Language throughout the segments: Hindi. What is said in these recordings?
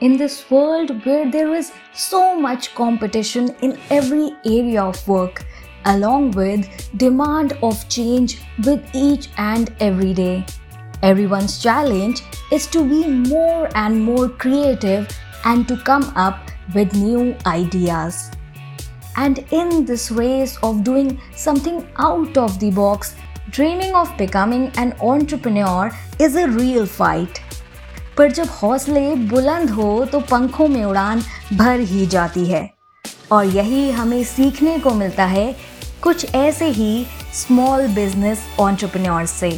In this world where there is so much competition in every area of work, along with demand of change with each and every day. Everyone's challenge is to be more and more creative and to come up with new ideas. And in this race of doing something out of the box, dreaming of becoming an entrepreneur is a real fight. पर जब हौसले बुलंद हो तो पंखों में उड़ान भर ही जाती है। और यही हमें सीखने को मिलता है कुछ ऐसे ही स्मॉल बिज़नेस ऑन्टरप्रन्योर्स से,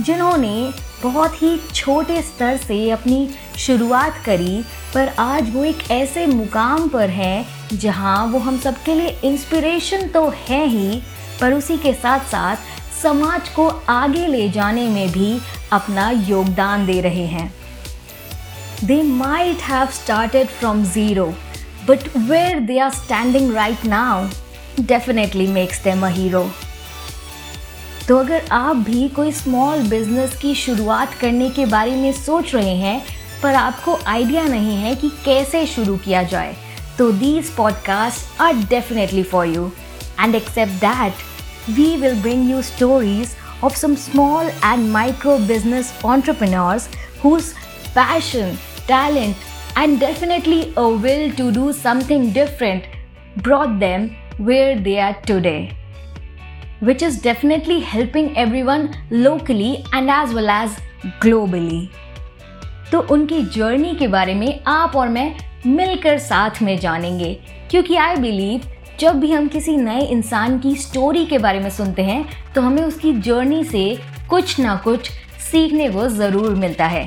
जिन्होंने बहुत ही छोटे स्तर से अपनी शुरुआत करी, पर आज वो एक ऐसे मुकाम पर हैं जहाँ वो हम सबके लिए इंस्पिरेशन तो है ही, पर उसी के साथ साथ समाज को आगे ले जाने में भी अपना योगदान दे रहे हैं। they might have started from zero but where they are standing right now definitely makes them a hero तो अगर आप भी कोई स्मॉल बिजनेस की शुरुआत करने के बारे में सोच रहे हैं पर आपको आइडिया नहीं है कि कैसे शुरू किया जाए तो these podcast are definitely for you and except that we will bring you stories of some small and micro business entrepreneurs whose passion, talent, and definitely a will to do something different brought them where they are today. which is definitely helping everyone locally and as well as globally. तो उनकी जर्नी के बारे में आप और मैं मिलकर साथ में जानेंगे क्योंकि आई बिलीव जब भी हम किसी नए इंसान की स्टोरी के बारे में सुनते हैं तो हमें उसकी जर्नी से कुछ ना कुछ सीखने को ज़रूर मिलता है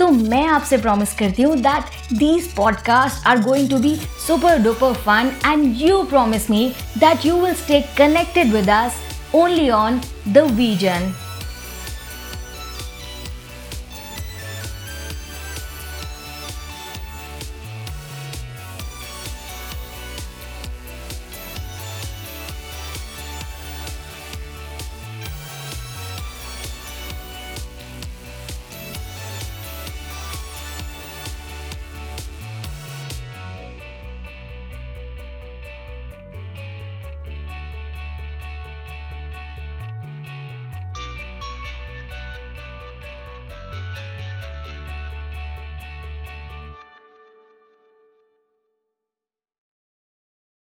तो मैं आपसे प्रॉमिस करती हूँ that these podcast are going to be super duper fun and you promise me that you will stay connected with us only on the vision